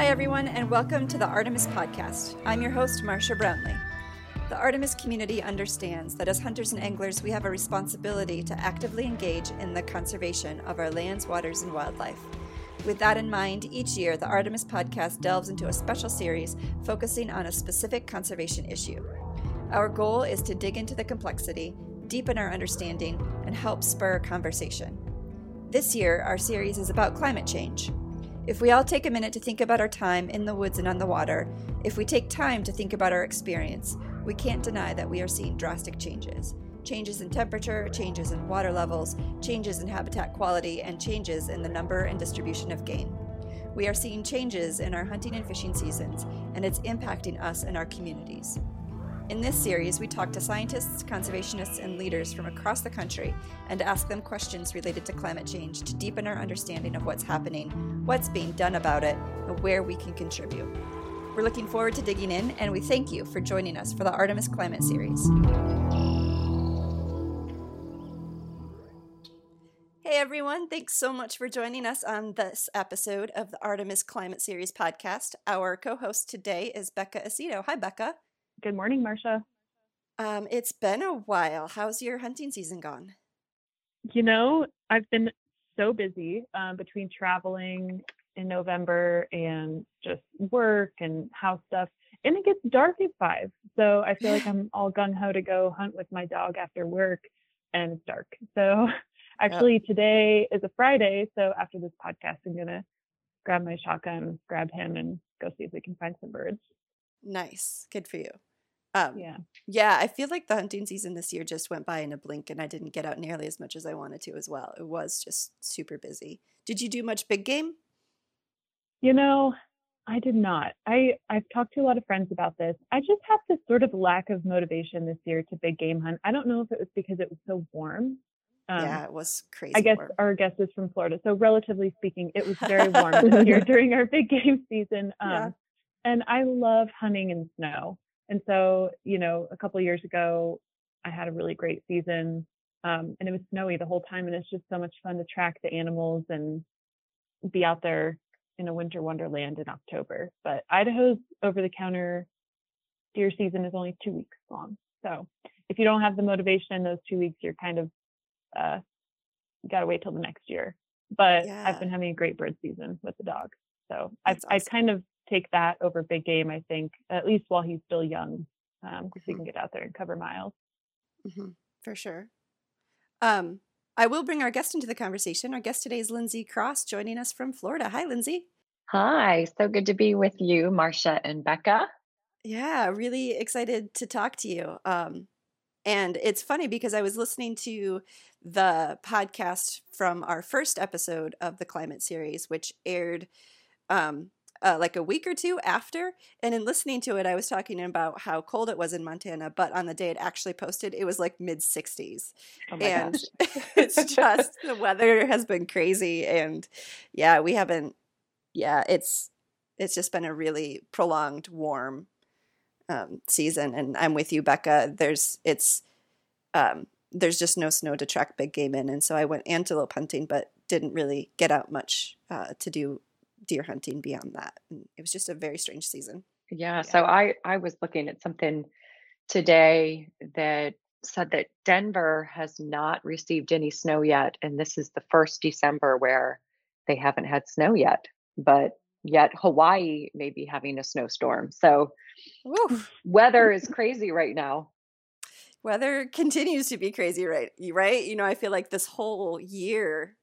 Hi, everyone, and welcome to the Artemis Podcast. I'm your host, Marcia Brownlee. The Artemis community understands that as hunters and anglers, we have a responsibility to actively engage in the conservation of our lands, waters, and wildlife. With that in mind, each year the Artemis podcast delves into a special series focusing on a specific conservation issue. Our goal is to dig into the complexity, deepen our understanding, and help spur conversation. This year, our series is about climate change. If we all take a minute to think about our time in the woods and on the water, if we take time to think about our experience, we can't deny that we are seeing drastic changes. Changes in temperature, changes in water levels, changes in habitat quality, and changes in the number and distribution of game. We are seeing changes in our hunting and fishing seasons, and it's impacting us and our communities. In this series, we talk to scientists, conservationists, and leaders from across the country and ask them questions related to climate change to deepen our understanding of what's happening, what's being done about it, and where we can contribute. We're looking forward to digging in, and we thank you for joining us for the Artemis Climate Series. Hey everyone, thanks so much for joining us on this episode of the Artemis Climate Series podcast. Our co host today is Becca Aceto. Hi, Becca. Good morning, Marcia. Um, it's been a while. How's your hunting season gone? You know, I've been so busy um, between traveling in November and just work and house stuff. And it gets dark at five. So I feel like I'm all gung ho to go hunt with my dog after work and it's dark. So actually, yep. today is a Friday. So after this podcast, I'm going to grab my shotgun, grab him, and go see if we can find some birds. Nice. Good for you. Um, yeah. Yeah, I feel like the hunting season this year just went by in a blink and I didn't get out nearly as much as I wanted to as well. It was just super busy. Did you do much big game? You know, I did not. I I've talked to a lot of friends about this. I just have this sort of lack of motivation this year to big game hunt. I don't know if it was because it was so warm. Um, yeah, it was crazy. I guess warm. our guest is from Florida, so relatively speaking, it was very warm this year during our big game season. Um, yeah. And I love hunting in snow. And so, you know, a couple years ago, I had a really great season, um, and it was snowy the whole time, and it's just so much fun to track the animals and be out there in a winter wonderland in October. But Idaho's over-the-counter deer season is only two weeks long, so if you don't have the motivation in those two weeks, you're kind of uh, you got to wait till the next year. But yeah. I've been having a great bird season with the dog, so I've awesome. I kind of take that over big game, I think, at least while he's still young, because um, mm-hmm. he can get out there and cover miles. Mm-hmm. For sure. Um, I will bring our guest into the conversation. Our guest today is Lindsay Cross, joining us from Florida. Hi, Lindsay. Hi, so good to be with you, Marcia and Becca. Yeah, really excited to talk to you. Um, and it's funny because I was listening to the podcast from our first episode of the climate series, which aired um, uh, like a week or two after. And in listening to it, I was talking about how cold it was in Montana, but on the day it actually posted, it was like mid 60s. Oh and it's just the weather has been crazy. And yeah, we haven't, yeah, it's, it's just been a really prolonged warm um, season. And I'm with you, Becca. There's, it's, um, there's just no snow to track big game in. And so I went antelope hunting, but didn't really get out much uh, to do deer hunting beyond that. And it was just a very strange season. Yeah, yeah. So I I was looking at something today that said that Denver has not received any snow yet, and this is the first December where they haven't had snow yet. But yet Hawaii may be having a snowstorm. So Oof. weather is crazy right now. Weather continues to be crazy, right? Right? You know, I feel like this whole year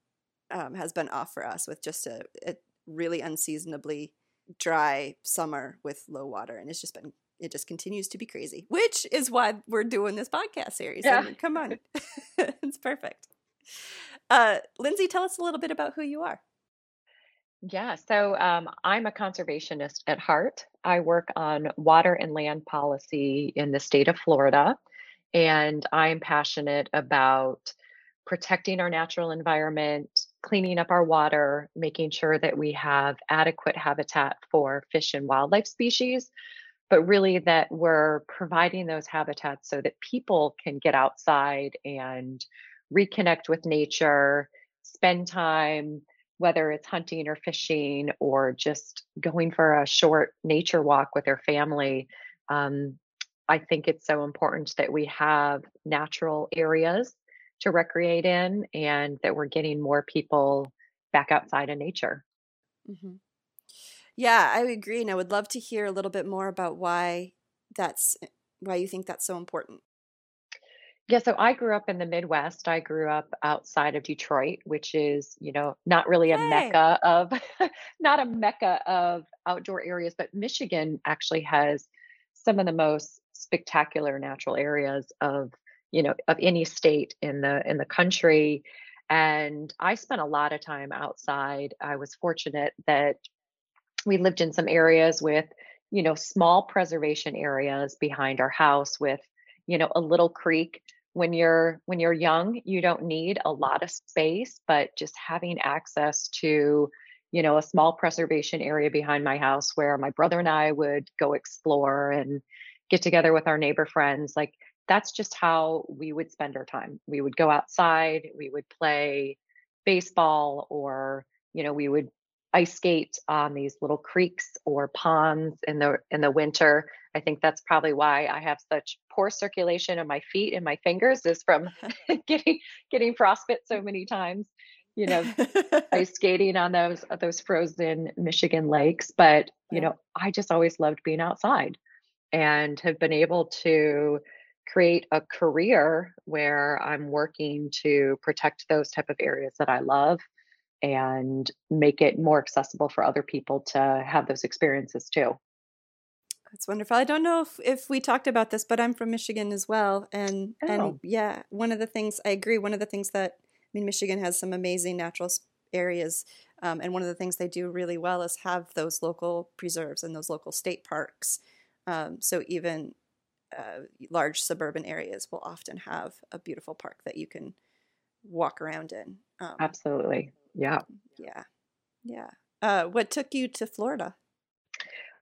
um, has been off for us with just a, a really unseasonably dry summer with low water and it's just been it just continues to be crazy which is why we're doing this podcast series. Yeah. I mean, come on. It's perfect. Uh, lindsay tell us a little bit about who you are. Yeah so um, i'm a conservationist at heart. I work on water and land policy in the state of florida and i'm passionate about protecting our natural environment cleaning up our water, making sure that we have adequate habitat for fish and wildlife species, but really that we're providing those habitats so that people can get outside and reconnect with nature, spend time whether it's hunting or fishing or just going for a short nature walk with their family. Um, I think it's so important that we have natural areas to recreate in and that we're getting more people back outside of nature. Mm-hmm. Yeah, I agree. And I would love to hear a little bit more about why that's why you think that's so important. Yeah, so I grew up in the Midwest. I grew up outside of Detroit, which is, you know, not really a hey. mecca of not a mecca of outdoor areas, but Michigan actually has some of the most spectacular natural areas of, you know, of any state in the in the country. And I spent a lot of time outside. I was fortunate that we lived in some areas with, you know, small preservation areas behind our house with, you know, a little creek when you're when you're young you don't need a lot of space but just having access to you know a small preservation area behind my house where my brother and I would go explore and get together with our neighbor friends like that's just how we would spend our time we would go outside we would play baseball or you know we would ice skate on these little creeks or ponds in the in the winter. I think that's probably why I have such poor circulation in my feet and my fingers is from getting getting frostbite so many times. You know, ice skating on those uh, those frozen Michigan lakes. But you know, I just always loved being outside, and have been able to create a career where I'm working to protect those type of areas that I love and make it more accessible for other people to have those experiences too. That's wonderful. I don't know if, if we talked about this, but I'm from Michigan as well. And oh. and yeah, one of the things I agree, one of the things that I mean Michigan has some amazing natural areas. Um, and one of the things they do really well is have those local preserves and those local state parks. Um, so even uh, large suburban areas will often have a beautiful park that you can walk around in. Um, Absolutely. Yeah. Yeah. Yeah. Uh, what took you to Florida?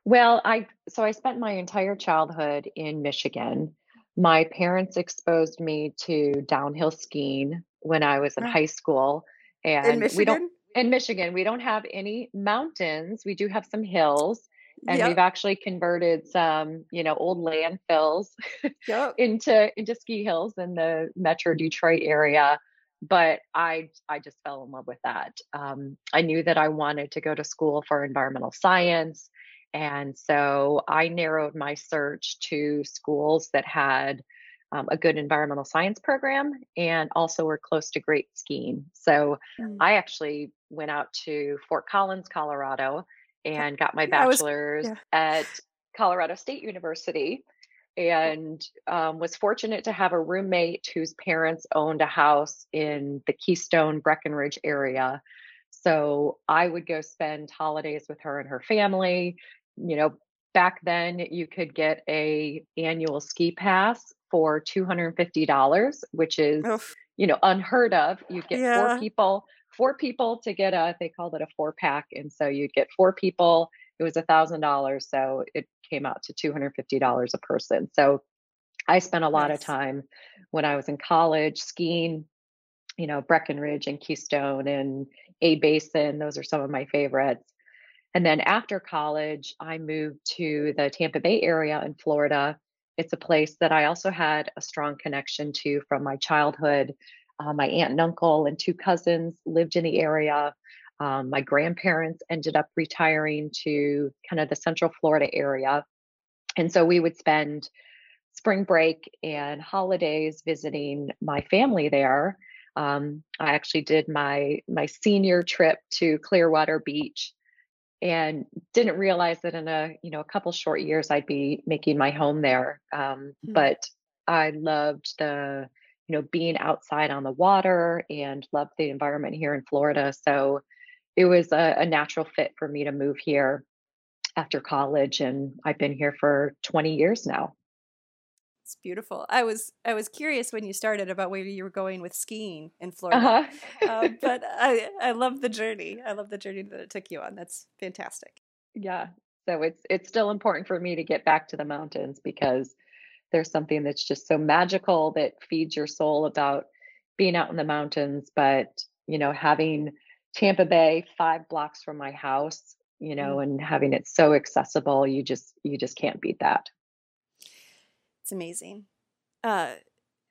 Well, I so I spent my entire childhood in Michigan. My parents exposed me to downhill skiing when I was in oh. high school, and we don't in Michigan we don't have any mountains. We do have some hills, and yep. we've actually converted some you know old landfills yep. into into ski hills in the Metro Detroit area but I I just fell in love with that. Um, I knew that I wanted to go to school for environmental science, and so I narrowed my search to schools that had um, a good environmental science program and also were close to great skiing. So mm. I actually went out to Fort Collins, Colorado, and got my bachelor's was, yeah. at Colorado State University and um, was fortunate to have a roommate whose parents owned a house in the Keystone Breckenridge area. So I would go spend holidays with her and her family. You know, back then you could get a annual ski pass for $250, which is, Oof. you know, unheard of. You'd get yeah. four people, four people to get a, they called it a four pack. And so you'd get four people. It was a thousand dollars. So it came out to $250 a person. So I spent a lot nice. of time when I was in college skiing, you know, Breckenridge and Keystone and A-Basin. Those are some of my favorites. And then after college, I moved to the Tampa Bay area in Florida. It's a place that I also had a strong connection to from my childhood. Uh, my aunt and uncle and two cousins lived in the area. Um, my grandparents ended up retiring to kind of the Central Florida area. And so we would spend spring break and holidays visiting my family there. Um, I actually did my my senior trip to Clearwater Beach and didn't realize that in a you know a couple short years I'd be making my home there. Um, mm-hmm. But I loved the you know being outside on the water and loved the environment here in Florida. So it was a, a natural fit for me to move here after college and I've been here for 20 years now. It's beautiful. I was I was curious when you started about where you were going with skiing in Florida, uh-huh. uh, but I I love the journey. I love the journey that it took you on. That's fantastic. Yeah. So it's it's still important for me to get back to the mountains because there's something that's just so magical that feeds your soul about being out in the mountains. But you know, having Tampa Bay, five blocks from my house, you know, mm. and having it so accessible, you just you just can't beat that. It's amazing. Uh,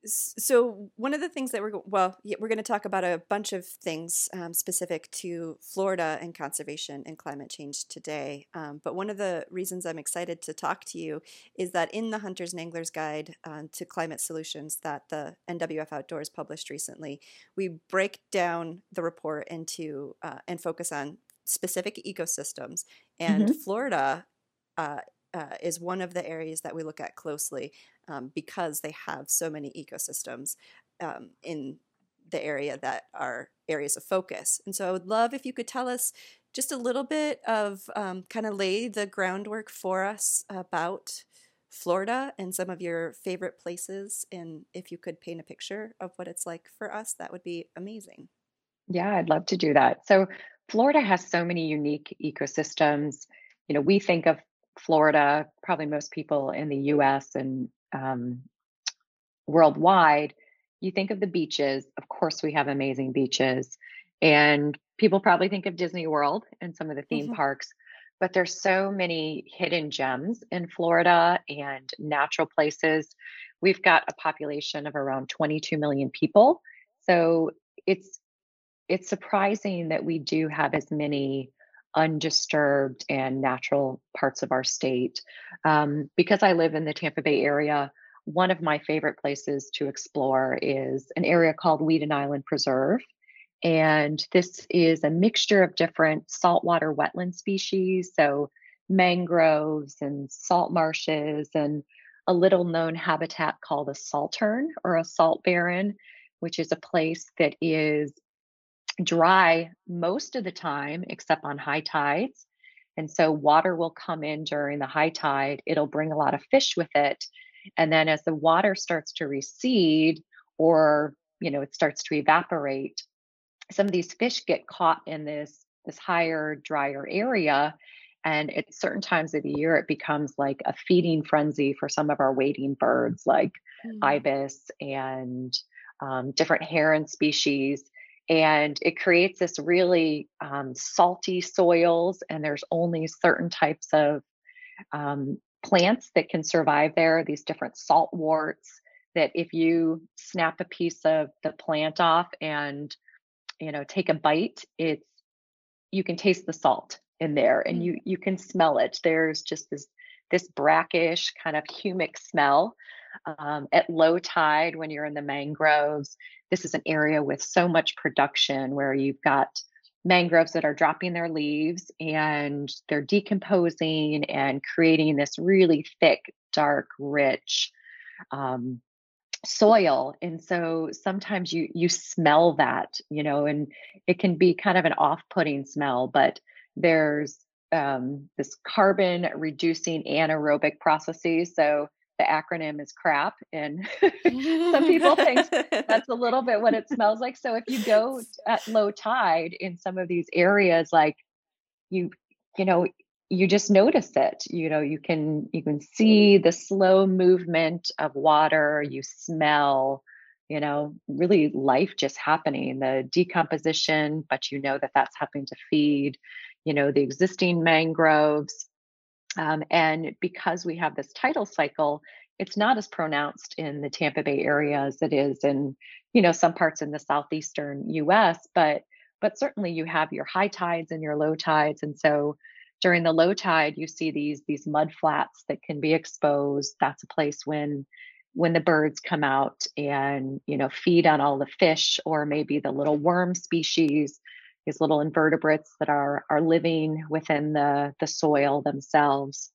so one of the things that we're well we're going to talk about a bunch of things um, specific to florida and conservation and climate change today um, but one of the reasons i'm excited to talk to you is that in the hunters and anglers guide uh, to climate solutions that the nwf outdoors published recently we break down the report into uh, and focus on specific ecosystems and mm-hmm. florida uh, uh, is one of the areas that we look at closely um, because they have so many ecosystems um, in the area that are areas of focus. And so I would love if you could tell us just a little bit of um, kind of lay the groundwork for us about Florida and some of your favorite places. And if you could paint a picture of what it's like for us, that would be amazing. Yeah, I'd love to do that. So, Florida has so many unique ecosystems. You know, we think of Florida, probably most people in the US and um, worldwide, you think of the beaches. Of course, we have amazing beaches. And people probably think of Disney World and some of the theme mm-hmm. parks, but there's so many hidden gems in Florida and natural places. We've got a population of around 22 million people. So it's it's surprising that we do have as many undisturbed and natural parts of our state. Um, because I live in the Tampa Bay area, one of my favorite places to explore is an area called Weedon Island Preserve. And this is a mixture of different saltwater wetland species, so mangroves and salt marshes, and a little known habitat called a saltern or a salt barren, which is a place that is dry most of the time, except on high tides. And so water will come in during the high tide. It'll bring a lot of fish with it. And then as the water starts to recede or, you know, it starts to evaporate, some of these fish get caught in this this higher, drier area. And at certain times of the year, it becomes like a feeding frenzy for some of our wading birds, like mm. ibis and um, different heron species and it creates this really um, salty soils and there's only certain types of um, plants that can survive there these different saltworts that if you snap a piece of the plant off and you know take a bite it's you can taste the salt in there and you you can smell it. There's just this this brackish kind of humic smell um, at low tide when you're in the mangroves this is an area with so much production where you've got mangroves that are dropping their leaves and they're decomposing and creating this really thick, dark, rich um, soil. And so sometimes you you smell that, you know, and it can be kind of an off-putting smell, but there's um, this carbon reducing anaerobic processes. So the acronym is crap and some people think that's a little bit what it smells like. So if you go at low tide in some of these areas like you you know you just notice it. You know you can you can see the slow movement of water. You smell you know really life just happening the decomposition but you know that that's helping to feed you know the existing mangroves um, and because we have this tidal cycle, it's not as pronounced in the Tampa Bay area as it is in, you know, some parts in the southeastern U.S. But but certainly you have your high tides and your low tides, and so during the low tide you see these these mud flats that can be exposed. That's a place when when the birds come out and you know feed on all the fish or maybe the little worm species these little invertebrates that are are living within the the soil themselves.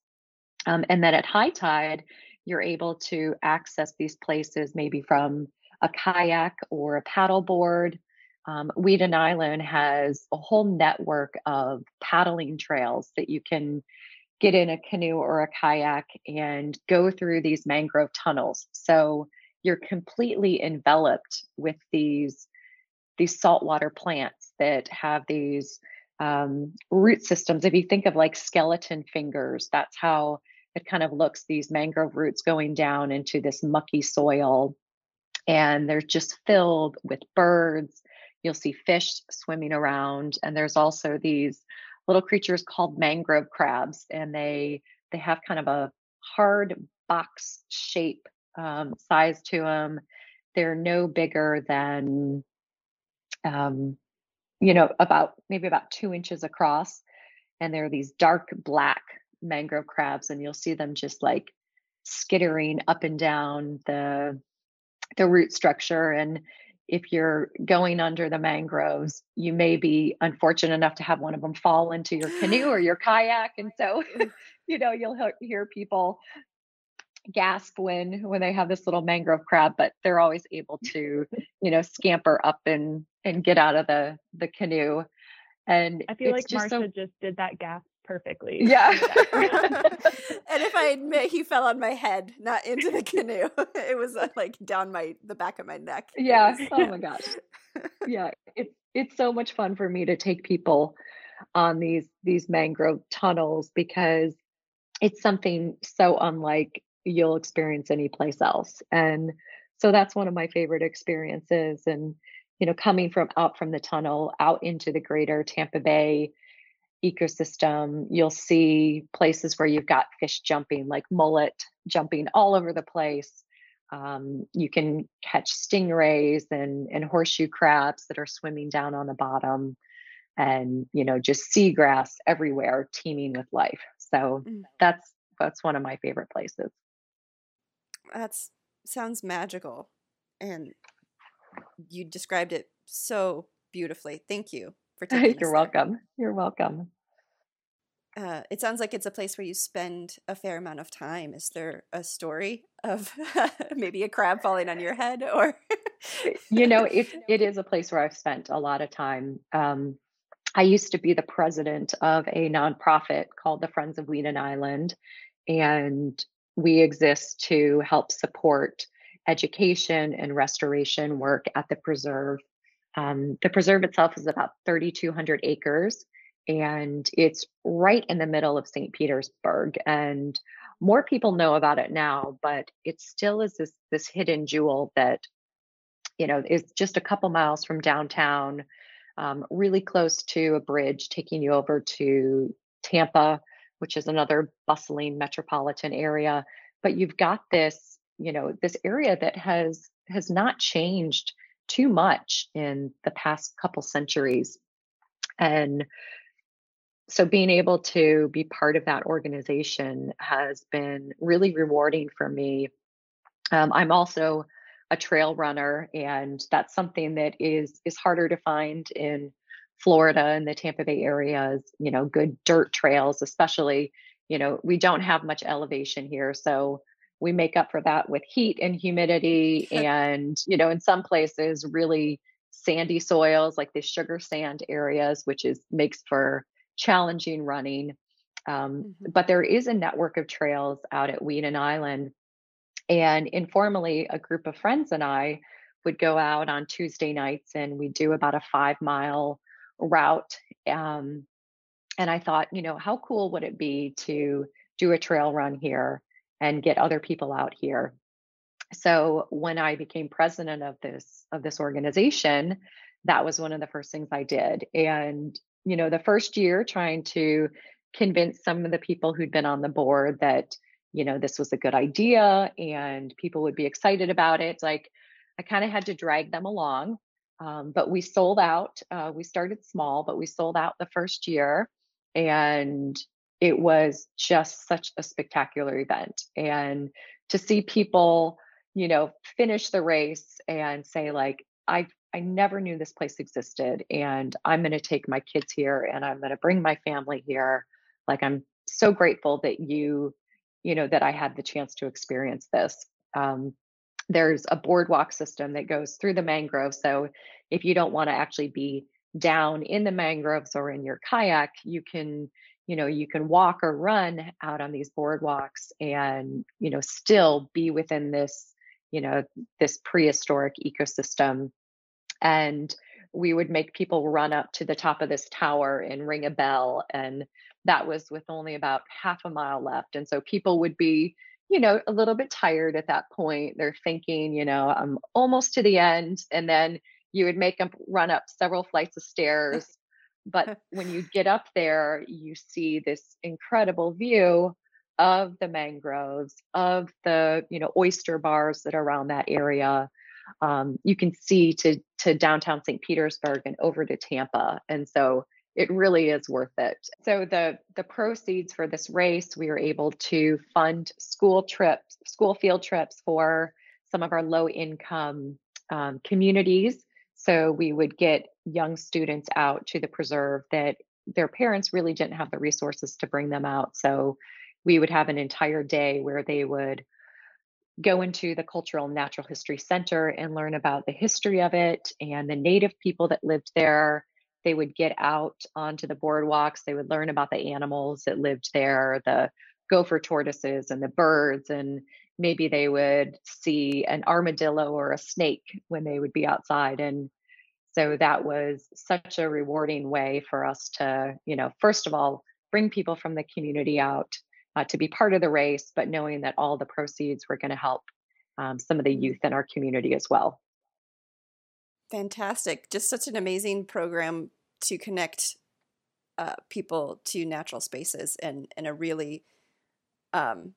Um, and then at high tide, you're able to access these places maybe from a kayak or a paddleboard. Um, Weedon Island has a whole network of paddling trails that you can get in a canoe or a kayak and go through these mangrove tunnels. So you're completely enveloped with these these saltwater plants that have these um, root systems. If you think of like skeleton fingers, that's how it kind of looks these mangrove roots going down into this mucky soil. And they're just filled with birds, you'll see fish swimming around and there's also these little creatures called mangrove crabs and they they have kind of a hard box shape um, size to them they're no bigger than um, you know about maybe about two inches across and there are these dark black mangrove crabs and you'll see them just like skittering up and down the the root structure. And if you're going under the mangroves you may be unfortunate enough to have one of them fall into your canoe or your kayak. And so you know you'll hear people gasp when when they have this little mangrove crab but they're always able to you know scamper up and and get out of the the canoe and i feel like Marcia so, just did that gasp perfectly. Yeah. and if I admit, he fell on my head, not into the canoe. it was uh, like down my the back of my neck. Yeah. oh my gosh. Yeah. It's it's so much fun for me to take people on these these mangrove tunnels because it's something so unlike you'll experience anyplace else. And so that's one of my favorite experiences. And you know, coming from out from the tunnel out into the greater Tampa Bay ecosystem, you'll see places where you've got fish jumping, like mullet jumping all over the place. Um, you can catch stingrays and, and horseshoe crabs that are swimming down on the bottom, and you know just seagrass everywhere, teeming with life. So mm. that's that's one of my favorite places. That's sounds magical, and you described it so beautifully. Thank you for taking You're welcome. You're welcome. Uh, it sounds like it's a place where you spend a fair amount of time. Is there a story of maybe a crab falling on your head, or you know, it it is a place where I've spent a lot of time. Um, I used to be the president of a nonprofit called the Friends of Weedon Island, and we exist to help support education and restoration work at the preserve um, the preserve itself is about 3,200 acres and it's right in the middle of St. Petersburg. And more people know about it now, but it still is this, this hidden jewel that, you know, is just a couple miles from downtown, um, really close to a bridge taking you over to Tampa, which is another bustling metropolitan area. But you've got this, you know, this area that has has not changed too much in the past couple centuries. And so being able to be part of that organization has been really rewarding for me. Um, I'm also a trail runner, and that's something that is is harder to find in Florida and the Tampa Bay areas. You know, good dirt trails, especially. You know, we don't have much elevation here, so we make up for that with heat and humidity and you know in some places really sandy soils like the sugar sand areas which is makes for challenging running. Um, mm-hmm. but there is a network of trails out at Weedon Island. And informally a group of friends and I would go out on Tuesday nights and we do about a five mile route. Um, and I thought you know how cool would it be to do a trail run here and get other people out here. So when I became president of this of this organization, that was one of the first things I did. And you know, the first year trying to convince some of the people who'd been on the board that you know this was a good idea and people would be excited about it like i kind of had to drag them along um, but we sold out uh, we started small but we sold out the first year and it was just such a spectacular event. And to see people, you know, finish the race and say, like, I I never knew this place existed and I'm going to take my kids here and I'm going to bring my family here. Like I'm so grateful that you, you know, that I had the chance to experience this. Um, there's a boardwalk system that goes through the mangroves. So if you don't want to actually be down in the mangroves or in your kayak, you can you know you can walk or run out on these boardwalks and you know still be within this you know this prehistoric ecosystem. And we would make people run up to the top of this tower and ring a bell and that was with only about half a mile left. And so people would be you know a little bit tired at that point. They're thinking you know i'm almost to the end. And then you would make them run up several flights of stairs. But when you get up there, you see this incredible view of the mangroves, of the you know oyster bars that are around that area. Um, you can see to to downtown St. Petersburg and over to Tampa, and so it really is worth it. So the the proceeds for this race, we were able to fund school trips, school field trips for some of our low income um, communities. So we would get young students out to the preserve that their parents really didn't have the resources to bring them out. So we would have an entire day where they would go into the Cultural Natural History Center and learn about the history of it and the native people that lived there. They would get out onto the boardwalks. They would learn about the animals that lived there, the gopher tortoises and the birds. And maybe they would see an armadillo or a snake when they would be outside. And so that was such a rewarding way for us to, you know, first of all, bring people from the community out uh, to be part of the race, but knowing that all the proceeds were going to help um, some of the youth in our community as well. Fantastic. Just such an amazing program to connect uh, people to natural spaces and in a really um,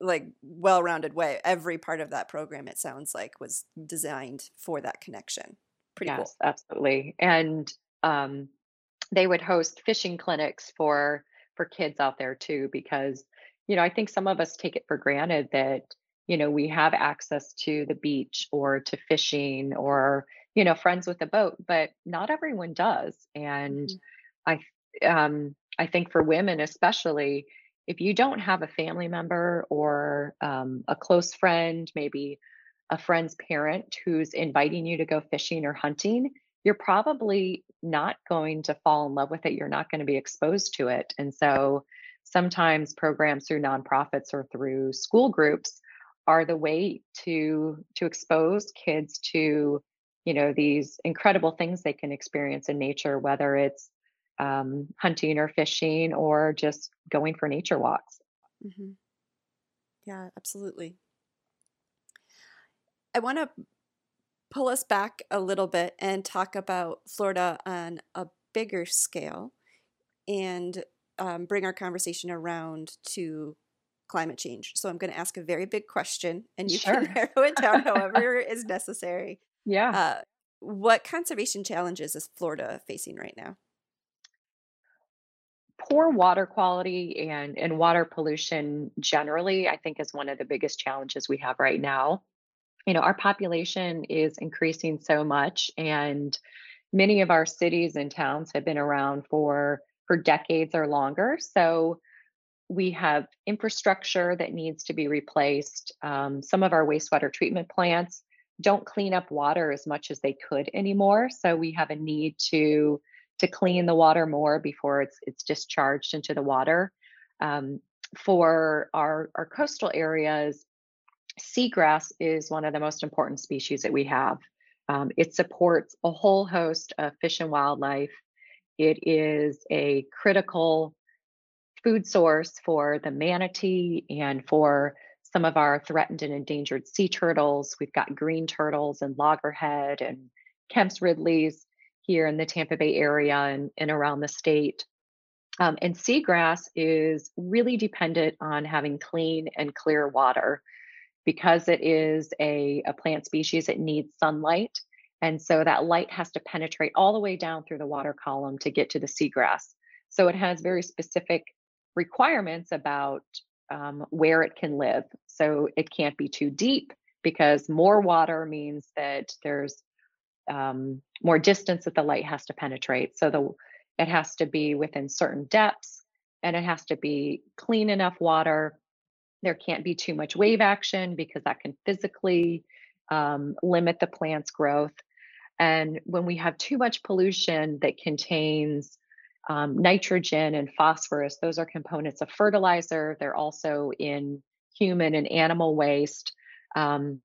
like well-rounded way. Every part of that program, it sounds like, was designed for that connection. Pretty yes, cool. absolutely. And um, they would host fishing clinics for for kids out there too because you know i think some of us take it for granted that you know we have access to the beach or to fishing or you know friends with a boat but not everyone does and mm-hmm. i um i think for women especially if you don't have a family member or um, a close friend maybe a friend's parent who's inviting you to go fishing or hunting you're probably not going to fall in love with it. You're not going to be exposed to it. And so sometimes programs through nonprofits or through school groups are the way to to expose kids to you know these incredible things they can experience in nature whether it's um, hunting or fishing or just going for nature walks mm-hmm. yeah absolutely i want to pull us back a little bit and talk about Florida on a bigger scale and um, bring our conversation around to climate change. So I'm going to ask a very big question and you sure. can narrow it down however is necessary. Yeah. Uh, what conservation challenges is Florida facing right now? Poor water quality and, and water pollution generally, I think, is one of the biggest challenges we have right now you know, our population is increasing so much and many of our cities and towns have been around for for decades or longer. So we have infrastructure that needs to be replaced. Um, some of our wastewater treatment plants don't clean up water as much as they could anymore. So we have a need to to clean the water more before it's it's discharged into the water. Um, for our our coastal areas, seagrass is one of the most important species that we have. Um, it supports a whole host of fish and wildlife. It is a critical food source for the manatee and for some of our threatened and endangered sea turtles. We've got green turtles and loggerhead and Kemp's Ridleys here in the Tampa Bay area and, and around the state. Um, and seagrass is really dependent on having clean and clear water because it is a, a plant species, it needs sunlight. And so that light has to penetrate all the way down through the water column to get to the seagrass. So it has very specific requirements about um, where it can live. So it can't be too deep because more water means that there's um, more distance that the light has to penetrate. So the it has to be within certain depths and it has to be clean enough water there can't be too much wave action because that can physically um, limit the plant's growth. And when we have too much pollution that contains um, nitrogen and phosphorus, those are components of fertilizer. They're also in human and animal waste. Um,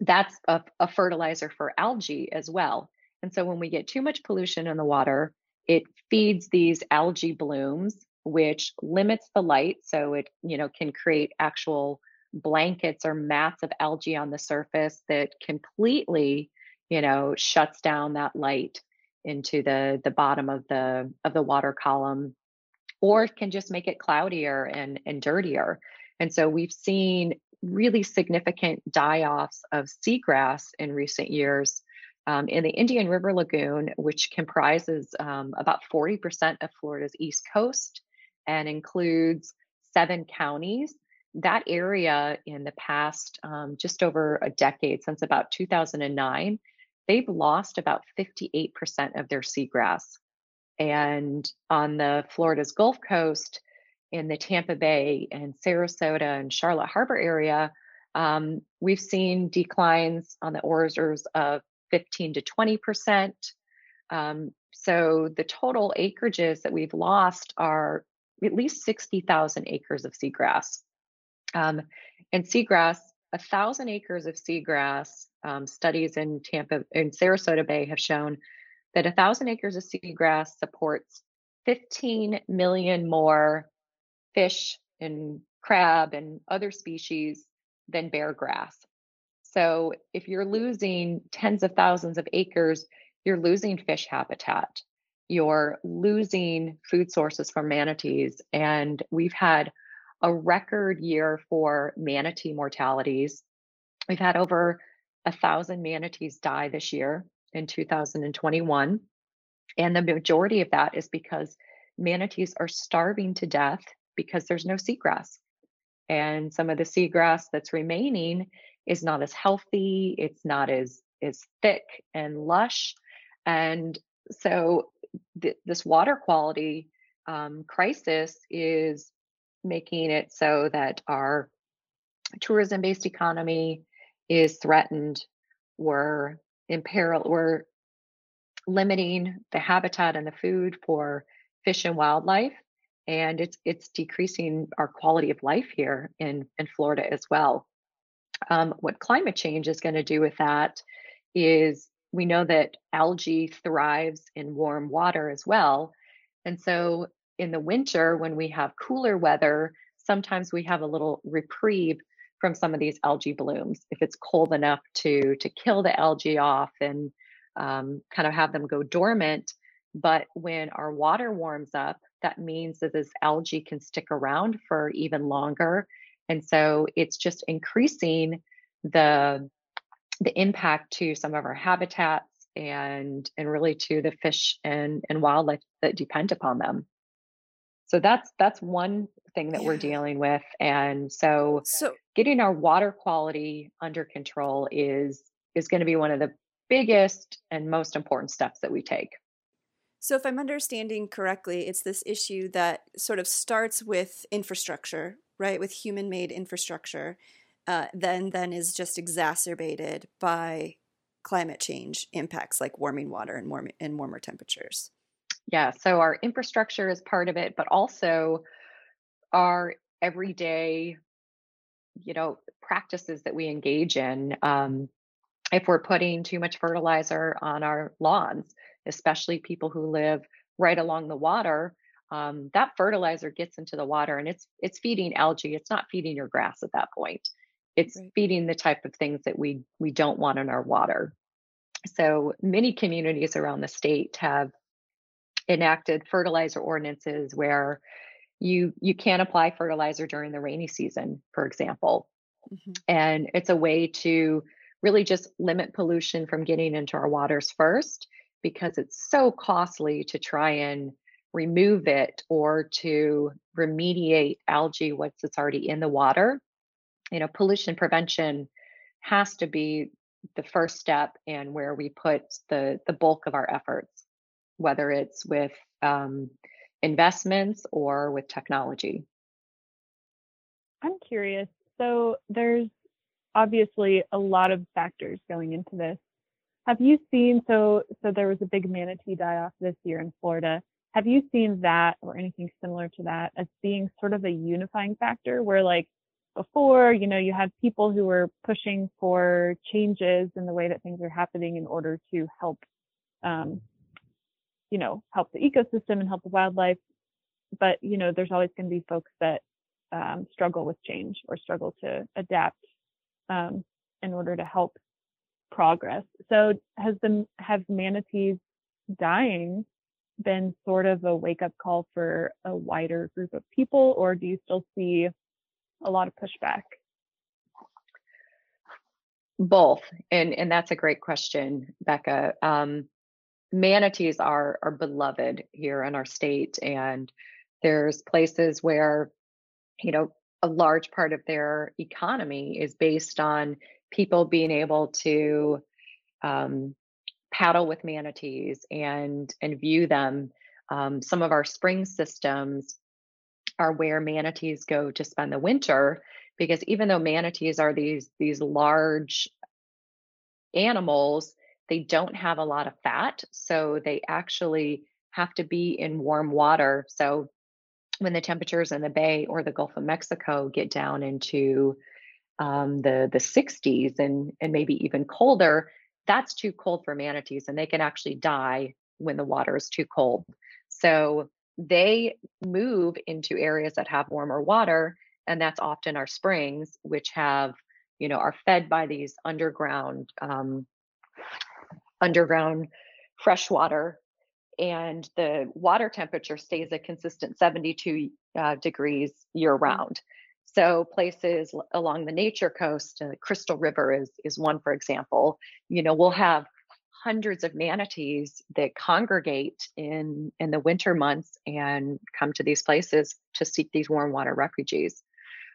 that's a, a fertilizer for algae as well. And so when we get too much pollution in the water, it feeds these algae blooms which limits the light so it you know can create actual blankets or mats of algae on the surface that completely you know, shuts down that light into the the bottom of the of the water column or can just make it cloudier and and dirtier. And so we've seen really significant die-offs of seagrass in recent years um, in the Indian River Lagoon, which comprises um, about 40% of Florida's east coast and includes seven counties. That area, in the past um, just over a decade, since about 2009, they've lost about 58% of their seagrass. And on the Florida's Gulf Coast, in the Tampa Bay and Sarasota and Charlotte Harbor area, um, we've seen declines on the orders of 15 to 20 percent. Um, so the total acreages that we've lost are at least 60,000 acres of seagrass. Um, and seagrass, a thousand acres of seagrass, um, studies in Tampa in Sarasota Bay have shown that a thousand acres of seagrass supports 15 million more fish and crab and other species than bare grass. So if you're losing tens of thousands of acres, you're losing fish habitat. You're losing food sources for manatees. And we've had a record year for manatee mortalities. We've had over a thousand manatees die this year in 2021. And the majority of that is because manatees are starving to death because there's no seagrass. And some of the seagrass that's remaining is not as healthy, it's not as as thick and lush. And so th- this water quality um, crisis is making it so that our tourism based economy is threatened. We're in peril, we're limiting the habitat and the food for fish and wildlife and it's it's decreasing our quality of life here in in Florida as well. Um, what climate change is going to do with that is we know that algae thrives in warm water as well, and so in the winter when we have cooler weather, sometimes we have a little reprieve from some of these algae blooms if it's cold enough to to kill the algae off and um, kind of have them go dormant. But when our water warms up, that means that this algae can stick around for even longer. And so it's just increasing the the impact to some of our habitats and and really to the fish and, and wildlife that depend upon them. So that's that's one thing that yeah. we're dealing with. And so, so getting our water quality under control is is going to be one of the biggest and most important steps that we take. So, if I'm understanding correctly, it's this issue that sort of starts with infrastructure, right? With human made infrastructure, uh, then then is just exacerbated by climate change impacts like warming water and warm and warmer temperatures. Yeah, so our infrastructure is part of it, but also our everyday, you know, practices that we engage in. Um, if we're putting too much fertilizer on our lawns, especially people who live right along the water, um, that fertilizer gets into the water and it's it's feeding algae. It's not feeding your grass at that point. It's right. feeding the type of things that we we don't want in our water. So many communities around the state have enacted fertilizer ordinances where you you can't apply fertilizer during the rainy season, for example. Mm-hmm. And it's a way to really just limit pollution from getting into our waters first because it's so costly to try and remove it or to remediate algae once it's already in the water. You know, pollution prevention has to be the first step and where we put the the bulk of our efforts, whether it's with um, investments or with technology. I'm curious. So there's obviously a lot of factors going into this. Have you seen so so there was a big manatee die off this year in Florida? Have you seen that or anything similar to that as being sort of a unifying factor where like before, you know, you had people who were pushing for changes in the way that things are happening in order to help um, you know, help the ecosystem and help the wildlife. But, you know, there's always going to be folks that um, struggle with change or struggle to adapt um, in order to help progress. So has the have manatees dying been sort of a wake up call for a wider group of people, or do you still see a lot of pushback? Both, and and that's a great question, Becca. Um, manatees are are beloved here in our state, and there's places where, you know, a large part of their economy is based on people being able to um, paddle with manatees and and view them. Um, some of our spring systems are where manatees go to spend the winter because even though manatees are these these large animals, they don't have a lot of fat, so they actually have to be in warm water. So when the temperatures in the Bay or the Gulf of Mexico get down into um, the the 60s and and maybe even colder, that's too cold for manatees, and they can actually die when the water is too cold. So they move into areas that have warmer water, and that's often our springs, which have you know are fed by these underground um, underground fresh water and the water temperature stays a consistent 72 uh, degrees year mm-hmm. round. So places along the nature coast, uh, Crystal River is is one for example. You know, we'll have hundreds of manatees that congregate in in the winter months and come to these places to seek these warm water refuges.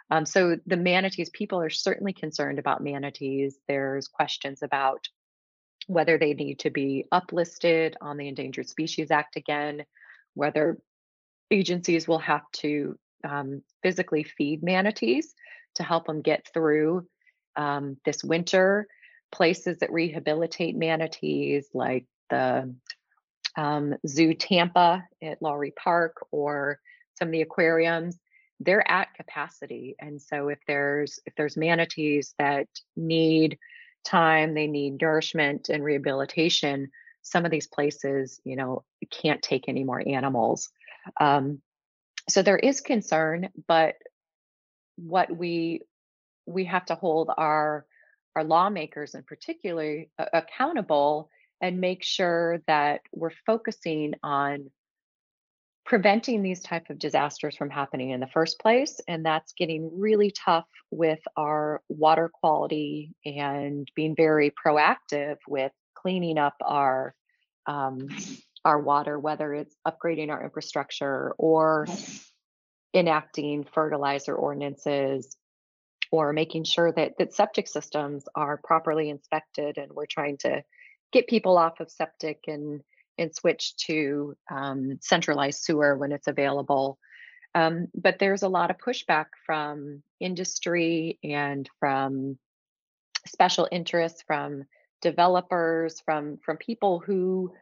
Um, so the manatees, people are certainly concerned about manatees. There's questions about whether they need to be uplisted on the Endangered Species Act again, whether agencies will have to um, physically feed manatees to help them get through um, this winter. Places that rehabilitate manatees, like the um, Zoo Tampa at Lowry Park or some of the aquariums, they're at capacity. And so if there's if there's manatees that need time, they need nourishment and rehabilitation. Some of these places, you know, can't take any more animals. Um, so there is concern, but what we we have to hold our our lawmakers in particular accountable and make sure that we're focusing on preventing these type of disasters from happening in the first place and that's getting really tough with our water quality and being very proactive with cleaning up our um, our water whether it's upgrading our infrastructure or enacting fertilizer ordinances or making sure that that septic systems are properly inspected and we're trying to get people off of septic and and switch to um, centralized sewer when it's available. Um, but there's a lot of pushback from industry and from special interests, from developers, from from people who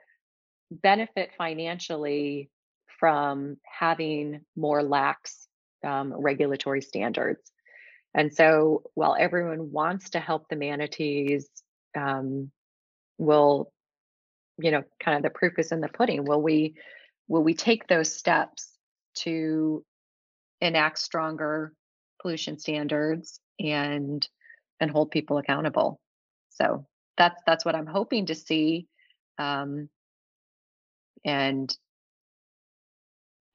benefit financially from having more lax um, regulatory standards. And so, while everyone wants to help the manatees, um, will you know kind of the proof is in the pudding. Will we will we take those steps to enact stronger pollution standards and and hold people accountable? So that's that's what i'm hoping to see um and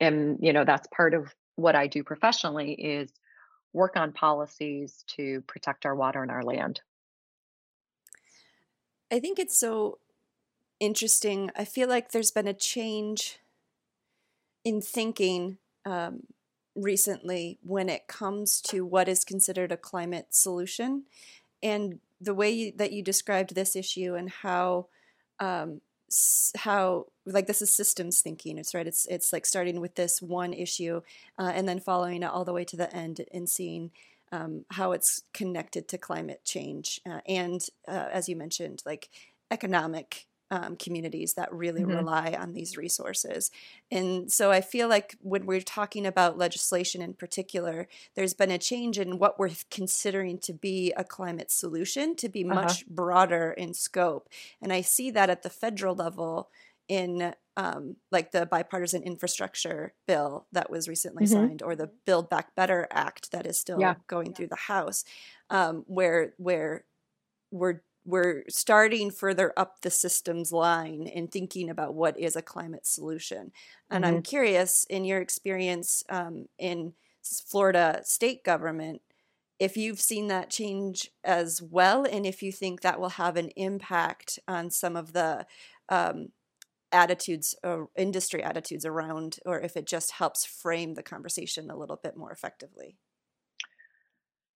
and you know that's part of what i do professionally is work on policies to protect our water and our land i think it's so interesting. I feel like there's been a change in thinking um, recently when it comes to what is considered a climate solution. And the way you, that you described this issue and how um, how like this is systems thinking it's right it's it's like starting with this one issue uh, and then following it all the way to the end and seeing um, how it's connected to climate change uh, and uh, as you mentioned like economic um, communities that really mm-hmm. rely on these resources. And so I feel like when we're talking about legislation in particular, there's been a change in what we're considering to be a climate solution to be uh-huh. much broader in scope. And I see that at the federal level in um, like the bipartisan infrastructure bill that was recently mm-hmm. signed, or the Build Back Better Act that is still yeah. going through the House, um, where where we're we're starting further up the systems line and thinking about what is a climate solution. And mm-hmm. I'm curious, in your experience um, in Florida state government, if you've seen that change as well, and if you think that will have an impact on some of the um, attitudes or industry attitudes around, or if it just helps frame the conversation a little bit more effectively.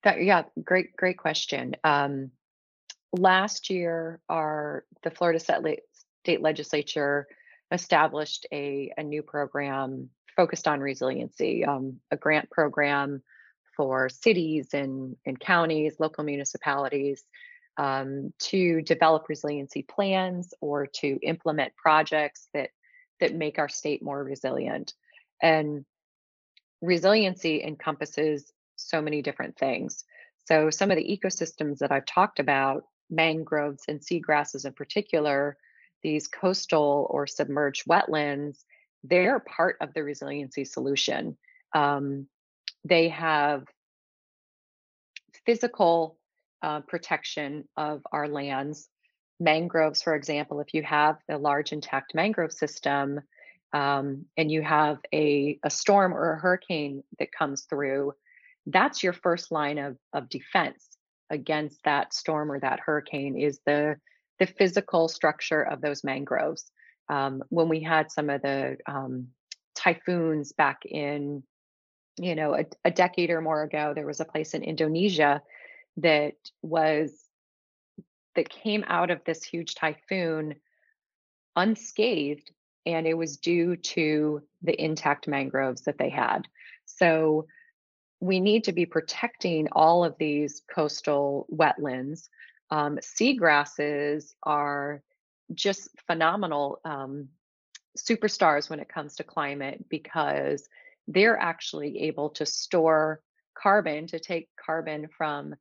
That, yeah, great, great question. Um, last year, our the Florida State Legislature established a, a new program focused on resiliency, um, a grant program for cities and, and counties, local municipalities um, to develop resiliency plans or to implement projects that that make our state more resilient. And resiliency encompasses so many different things. So some of the ecosystems that I've talked about, mangroves and seagrasses in particular, these coastal or submerged wetlands, they're part of the resiliency solution. Um, they have physical uh, protection of our lands. Mangroves, for example, if you have a large intact mangrove system um, and you have a, a storm or a hurricane that comes through, that's your first line of, of defense against that storm or that hurricane is the, the physical structure of those mangroves. Um, when we had some of the um, typhoons back in you know a, a, decade or more ago there was a place in indonesia that was that came out of this huge typhoon unscathed and it was due to the intact mangroves that they had so we need to be protecting all of these coastal wetlands. Um, seagrasses are just phenomenal um, superstars when it comes to climate because they're actually able to store carbon to take carbon from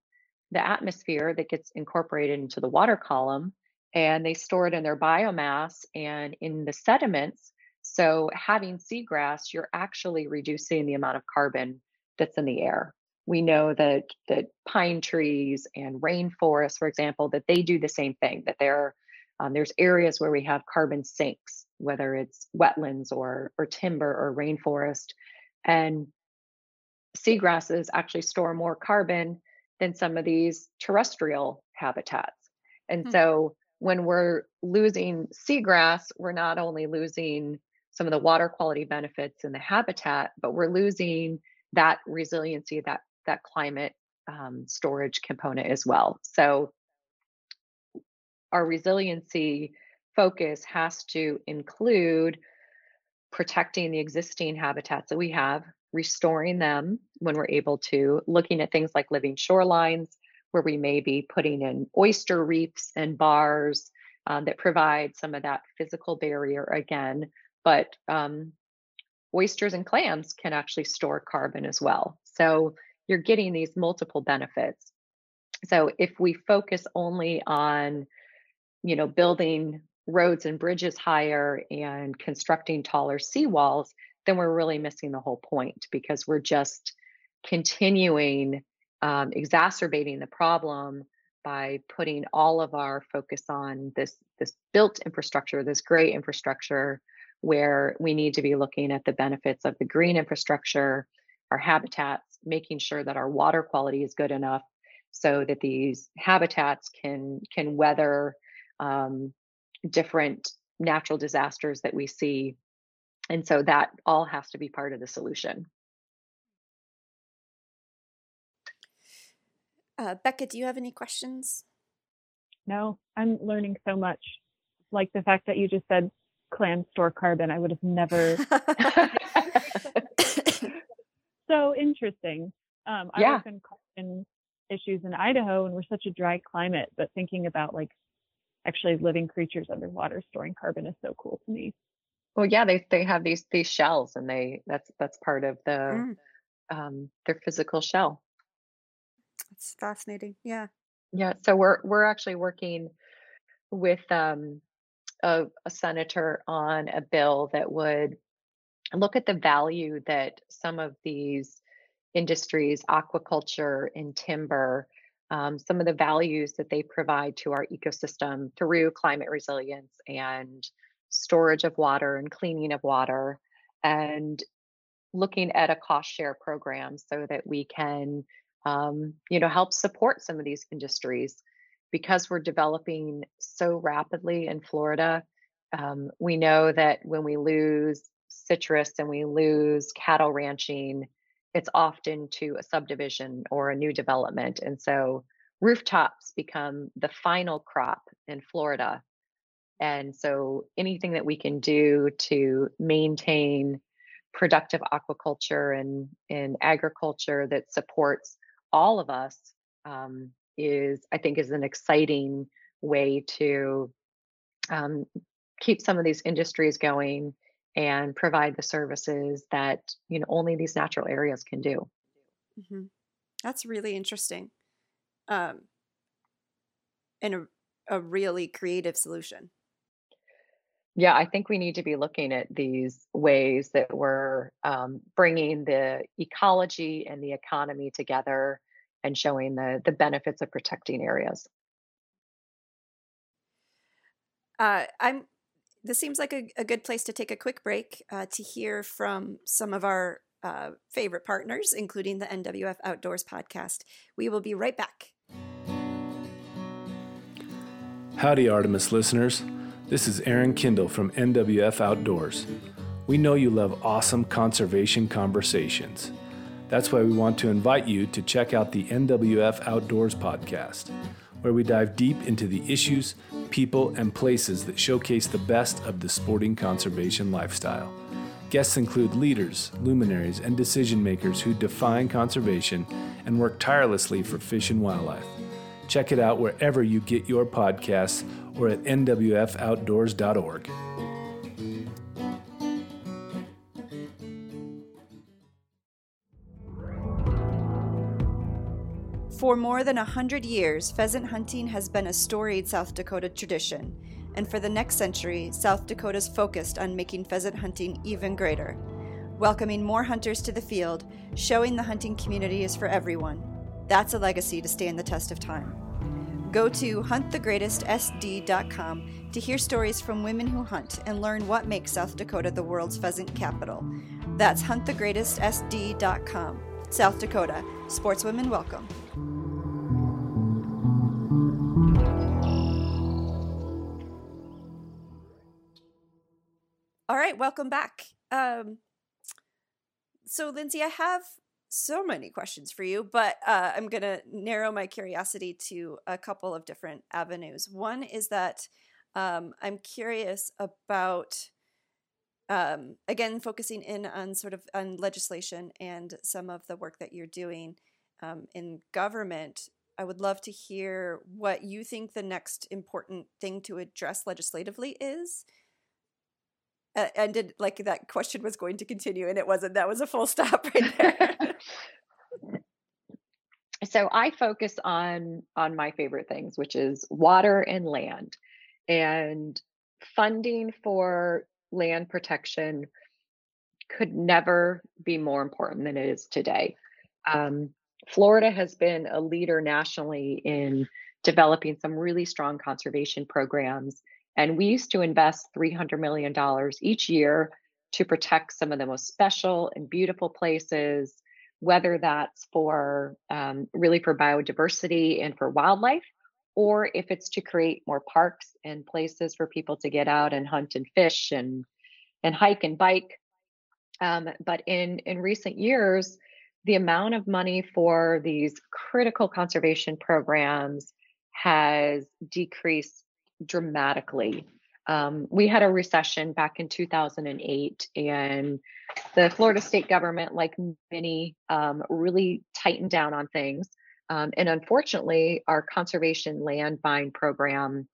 the atmosphere that gets incorporated into the water column and they store it in their biomass and in the sediments. So having seagrass you're actually reducing the amount of carbon that's in the air we know that that pine trees and rainforests for example that they do the same thing that they're um, there's areas where we have carbon sinks whether it's wetlands or or timber or rainforest and seagrasses actually store more carbon than some of these terrestrial habitats. And hmm. so when we're losing seagrass, we're not only losing some of the water quality benefits in the habitat, but we're losing that resiliency, that that climate um, storage component as well. So our resiliency focus has to include protecting the existing habitats that we have, restoring them when we're able to, looking at things like living shorelines, where we may be putting in oyster reefs and bars um, that provide some of that physical barrier again. But um, oysters and clams can actually store carbon as well. So you're getting these multiple benefits. So if we focus only on, you know, building roads and bridges higher and constructing taller seawalls, then we're really missing the whole point because we're just continuing um, exacerbating the problem by putting all of our focus on this this built infrastructure, this great infrastructure, where we need to be looking at the benefits of the green infrastructure, our habitats, making sure that our water quality is good enough so that these habitats can can weather um, different natural disasters that we see. And so that all has to be part of the solution. Uh, Becca, do you have any questions? No, I'm learning so much. Like the fact that you just said clams store carbon, I would have never. so interesting. Um, I yeah. work in carbon issues in Idaho, and we're such a dry climate. But thinking about like actually living creatures underwater storing carbon is so cool to me. Well, yeah, they they have these these shells, and they that's that's part of the mm. um, their physical shell. It's fascinating. Yeah. Yeah. So we're we're actually working with um, a, a senator on a bill that would look at the value that some of these industries, aquaculture and timber, um, some of the values that they provide to our ecosystem through climate resilience and storage of water and cleaning of water and looking at a cost share program so that we can um, you know help support some of these industries because we're developing so rapidly in florida um, we know that when we lose citrus and we lose cattle ranching it's often to a subdivision or a new development. And so rooftops become the final crop in Florida. And so anything that we can do to maintain productive aquaculture and, and agriculture that supports all of us um, is, I think, is an exciting way to um, keep some of these industries going and provide the services that you know only these natural areas can do mm-hmm. that's really interesting um, and a, a really creative solution yeah i think we need to be looking at these ways that we're um, bringing the ecology and the economy together and showing the the benefits of protecting areas uh, i'm this seems like a, a, good place to take a quick break uh, to hear from some of our uh, favorite partners, including the NWF Outdoors podcast. We will be right back. Howdy, Artemis listeners. This is Aaron Kindle from NWF Outdoors. We know you love awesome conservation conversations. That's why we want to invite you to check out the NWF Outdoors podcast where we dive deep into the issues, people, and places that showcase the best of the sporting conservation lifestyle. Guests include leaders, luminaries, and decision makers who define conservation and work tirelessly for fish and wildlife. Check it out wherever you get your podcasts or at nwfoutdoors.org. For more than a hundred years, pheasant hunting has been a storied South Dakota tradition, and for the next century, South Dakota's focused on making pheasant hunting even greater, welcoming more hunters to the field, showing the hunting community is for everyone. That's a legacy to stand the test of time. Go to huntthegreatestsd.com to hear stories from women who hunt and learn what makes South Dakota the world's pheasant capital. That's huntthegreatestsd.com. South Dakota, sportswomen welcome. All right, welcome back. Um, so, Lindsay, I have so many questions for you, but uh, I'm going to narrow my curiosity to a couple of different avenues. One is that um, I'm curious about, um, again, focusing in on sort of on legislation and some of the work that you're doing um, in government. I would love to hear what you think the next important thing to address legislatively is ended like that question was going to continue and it wasn't. That was a full stop right there. So i focus on on my favorite things which is water and land. And funding for land protection could never be more important than it is today. Um, florida has been a leader nationally in developing some really strong conservation programs and we used to invest $300 million each year to protect some of the most special and beautiful places, whether that's for um, really for biodiversity and for wildlife, or if it's to create more parks and places for people to get out and hunt and fish and and hike and bike. Um, but in in recent years, the amount of money for these critical conservation programs has decreased dramatically. Um, we had a recession back in 2008, and the Florida state government, like many, um, really tightened down on things. Um, and unfortunately, our conservation land buying program,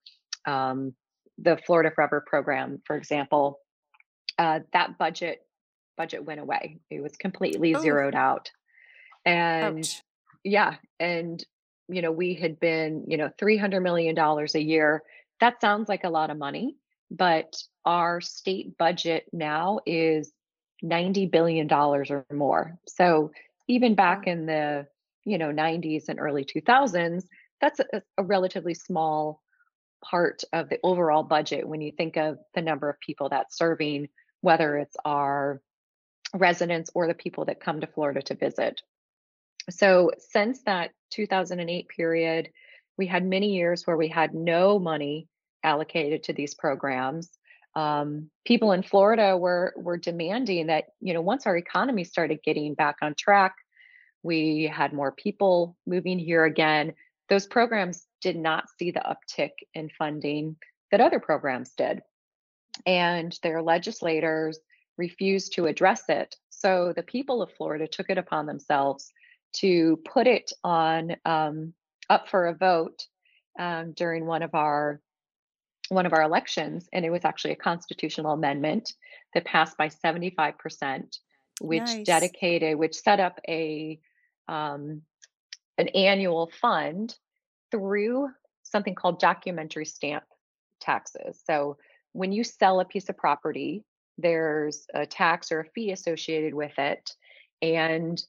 um, the Florida Forever program, for example, uh, that budget budget went away. It was completely oh. zeroed out. And Ouch. yeah, and you know, we had been, you know, $300 million a year that sounds like a lot of money, but our state budget now is $90 billion or more. So even back in the you know 90s and early 2000s that's a, a relatively small part of the overall budget when you think of the number of people that's serving whether it's our residents or the people that come to Florida to visit. So, since that 2008 period, we had many years where we had no money allocated to these programs. Um, people in Florida were were demanding that you know once our economy started getting back on track, we had more people moving here again. Those programs did not see the uptick in funding that other programs did, and their legislators refused to address it. So the people of Florida took it upon themselves to put it on um, up for a vote um, during one of our one of our elections, and it was actually a constitutional amendment that passed by 75%, which nice. dedicated, which set up a um, an annual fund through something called documentary stamp taxes. So when you sell a piece of property, there's a tax or a fee associated with it. And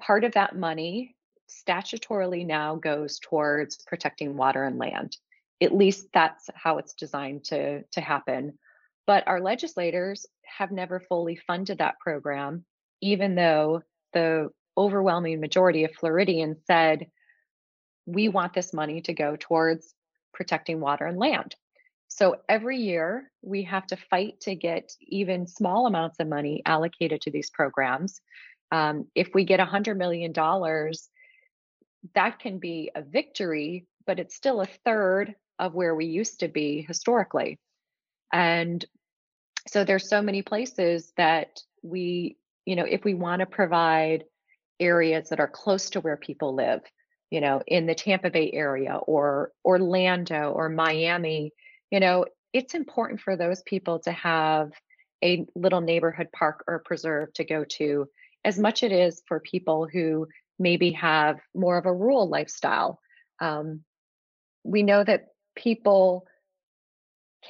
part of that money statutorily now goes towards protecting water and land. At least that's how it's designed to, to happen. But our legislators have never fully funded that program, even though the overwhelming majority of Floridians said, we want this money to go towards protecting water and land. So every year we have to fight to get even small amounts of money allocated to these programs. Um, if we get $100 million, that can be a victory, but it's still a third of where we used to be historically. And so there's so many places that we, you know, if we want to provide areas that are close to where people live, you know, in the Tampa Bay area or Orlando or Miami, you know, it's important for those people to have a little neighborhood park or preserve to go to as much as it is for people who maybe have more of a rural lifestyle. Um, we know that people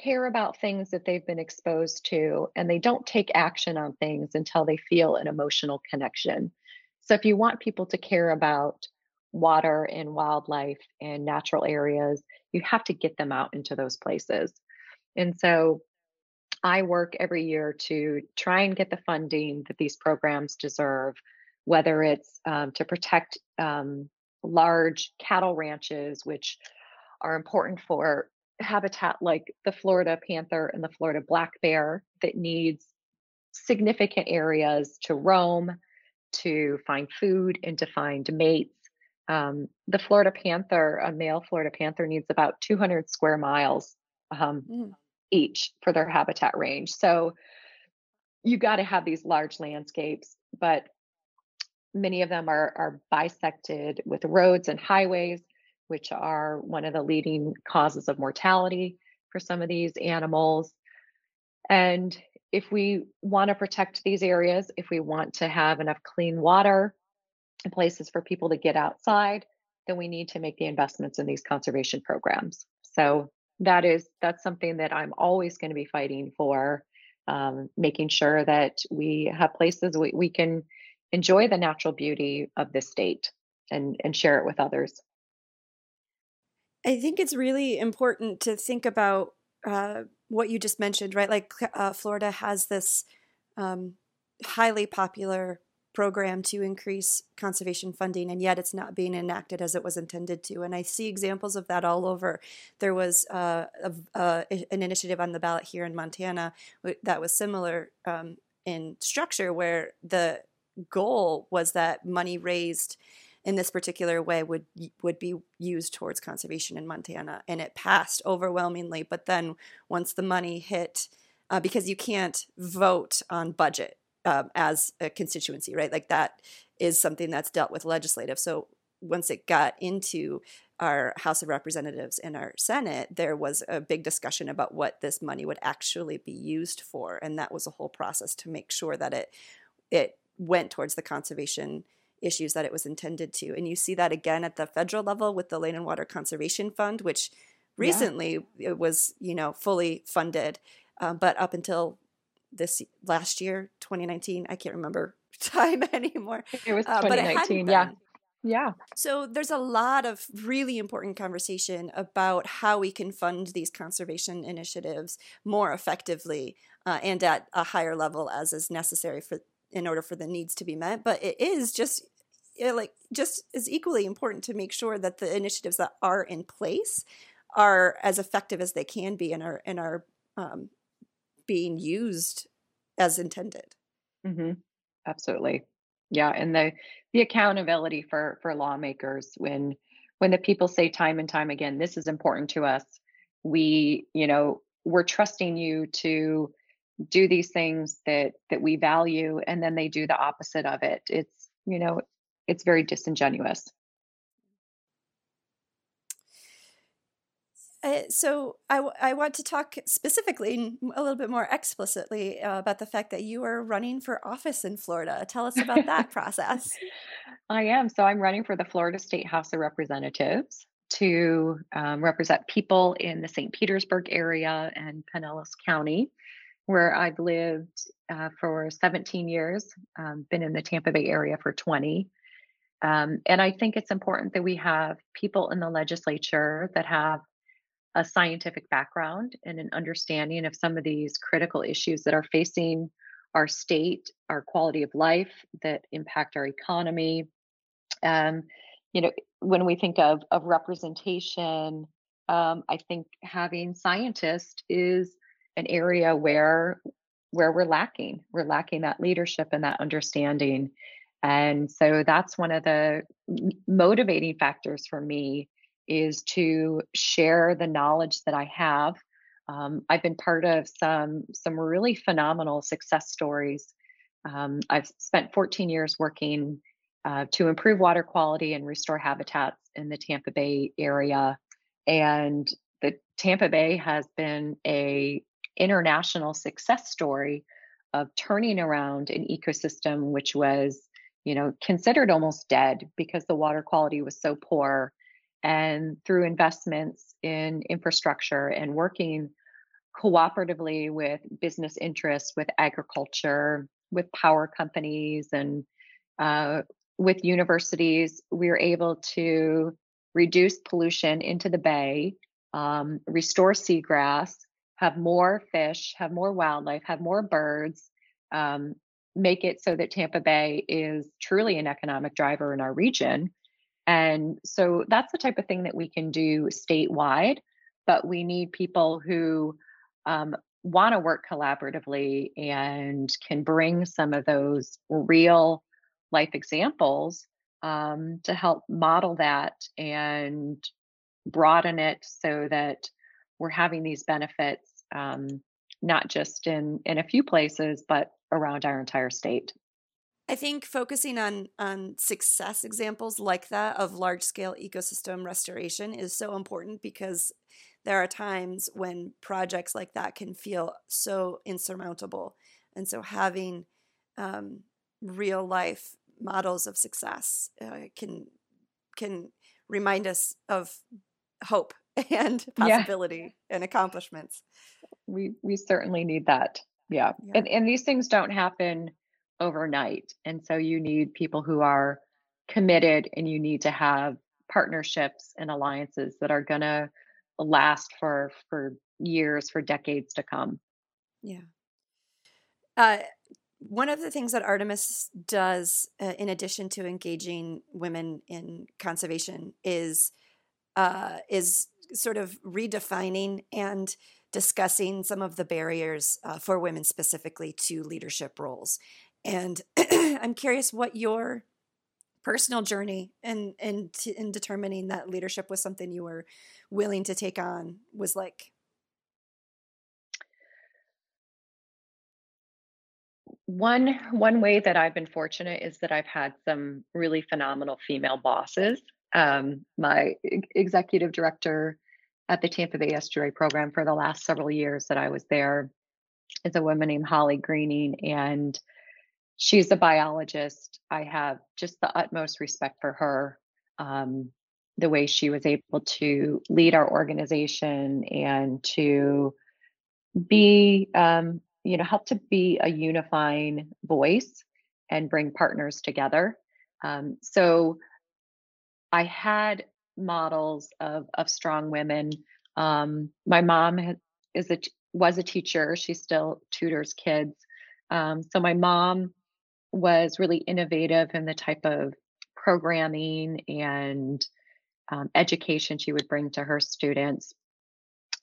care about things that they've been exposed to and they don't take action on things until they feel an emotional connection. So if you want people to care about water and wildlife and natural areas, you have to get them out into those places. And so I work every year to try and get the funding that these programs deserve, whether it's um, to protect um, large cattle ranches, which are important for habitat like the Florida panther and the Florida black bear that needs significant areas to roam, to find food, and to find mates. Um, the Florida panther, a male Florida panther, needs about 200 square miles um, mm. each for their habitat range. So you got to have these large landscapes, but many of them are, are bisected with roads and highways, which are one of the leading causes of mortality for some of these animals. And if we want to protect these areas, if we want to have enough clean water, and places for people to get outside, then we need to make the investments in these conservation programs. So that is that's something that I'm always going to be fighting for, um, making sure that we have places we, we can enjoy the natural beauty of this state and and share it with others. I think it's really important to think about uh, what you just mentioned, right? Like uh, Florida has this um, highly popular program to increase conservation funding, and yet it's not being enacted as it was intended to. And I see examples of that all over. There was uh, a, uh, an initiative on the ballot here in Montana that was similar um, in structure, where the goal was that money raised in this particular way would would be used towards conservation in Montana, and it passed overwhelmingly. But then once the money hit, uh, because you can't vote on budget um, as a constituency, right? Like that is something that's dealt with legislative. So once it got into our House of Representatives and our Senate, there was a big discussion about what this money would actually be used for, and that was a whole process to make sure that it it went towards the conservation issues that it was intended to. And you see that again at the federal level with the Land and Water Conservation Fund, which recently yeah. it was you know fully funded, um, but up until this last year, 2019. I can't remember time anymore. It was 2019, uh, it yeah. Yeah. So there's a lot of really important conversation about how we can fund these conservation initiatives more effectively uh, and at a higher level as is necessary for in order for the needs to be met. But it is just it like just as equally important to make sure that the initiatives that are in place are as effective as they can be and are and are um, being used as intended. Mm-hmm. Absolutely yeah and the the accountability for for lawmakers when when the people say time and time again this is important to us we you know we're trusting you to do these things that that we value and then they do the opposite of it it's you know it's very disingenuous Uh, so I, w- I want to talk specifically, a little bit more explicitly, uh, about the fact that you are running for office in Florida. Tell us about that process. I am. So I'm running for the Florida State House of Representatives to um, represent people in the St. Petersburg area and Pinellas County, where I've lived uh, for 17 years, um, been in the Tampa Bay area for 20. Um, and I think it's important that we have people in the legislature that have a scientific background and an understanding of some of these critical issues that are facing our state, our quality of life, that impact our economy. Um, you know, when we think of of representation, um, I think having scientists is an area where where we're lacking. We're lacking that leadership and that understanding. And so that's one of the motivating factors for me is to share the knowledge that I have. Um, I've been part of some some really phenomenal success stories. Um, I've spent 14 years working uh, to improve water quality and restore habitats in the Tampa Bay area, and the Tampa Bay has been a international success story of turning around an ecosystem which was you know considered almost dead because the water quality was so poor and through investments in infrastructure and working cooperatively with business interests, with agriculture, with power companies, and uh, with universities, we are able to reduce pollution into the bay, um, restore seagrass, have more fish, have more wildlife, have more birds, um, make it so that Tampa Bay is truly an economic driver in our region. And so that's the type of thing that we can do statewide, but we need people who um, want to work collaboratively and can bring some of those real life examples um, to help model that and broaden it so that we're having these benefits um, not just in in a few places but around our entire state. I think focusing on on success examples like that of large scale ecosystem restoration is so important because there are times when projects like that can feel so insurmountable, and so having um, real life models of success uh, can can remind us of hope and possibility yeah. and accomplishments. We we certainly need that. Yeah. yeah. And and these things don't happen overnight. And so you need people who are committed and you need to have partnerships and alliances that are going to last for for years for decades to come. Yeah. Uh, one of the things that Artemis does, uh, in addition to engaging women in conservation, is uh, is sort of redefining and discussing some of the barriers uh, for women specifically to leadership roles. And I'm curious what your personal journey and in, in, in determining that leadership was something you were willing to take on was like. One one way that I've been fortunate is that I've had some really phenomenal female bosses. Um, my executive director at the Tampa Bay Estuary Program for the last several years that I was there is a woman named Holly Greening, and she's a biologist. I have just the utmost respect for her, um, the way she was able to lead our organization and to be, um, you know, help to be a unifying voice and bring partners together. Um, so I had models of of strong women. Um, my mom had, is a was a teacher. She still tutors kids. Um, so my mom was really innovative in the type of programming and um, education she would bring to her students.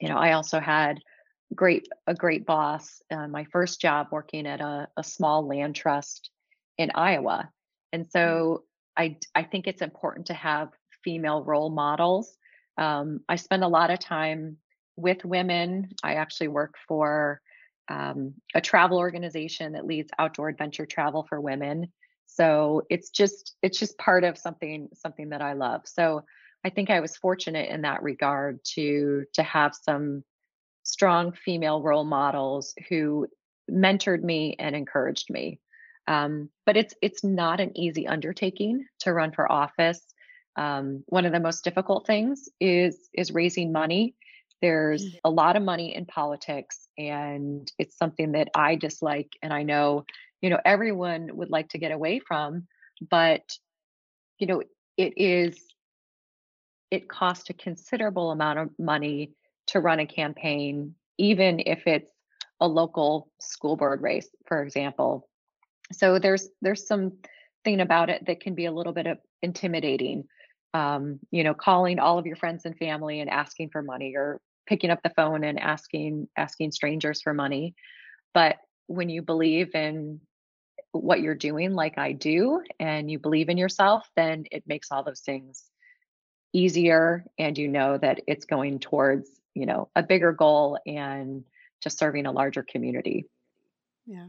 You know, I also had great a great boss. Uh, my first job working at a, a small land trust in Iowa, and so I I think it's important to have female role models. Um, I spend a lot of time with women. I actually work for um, a travel organization that leads outdoor adventure travel for women. So it's just it's just part of something something that I love. So I think I was fortunate in that regard to to have some strong female role models who mentored me and encouraged me. Um, but it's it's not an easy undertaking to run for office. Um, one of the most difficult things is is raising money. There's mm. a lot of money in politics, and it's something that I dislike, and I know you know everyone would like to get away from. But you know it is it costs a considerable amount of money to run a campaign, even if it's a local school board race, for example. So there's there's some thing about it that can be a little bit of intimidating. Um, you know, calling all of your friends and family and asking for money or picking up the phone and asking asking strangers for money. But when you believe in what you're doing like I do and you believe in yourself, then it makes all those things easier and you know that it's going towards you know a bigger goal and just serving a larger community yeah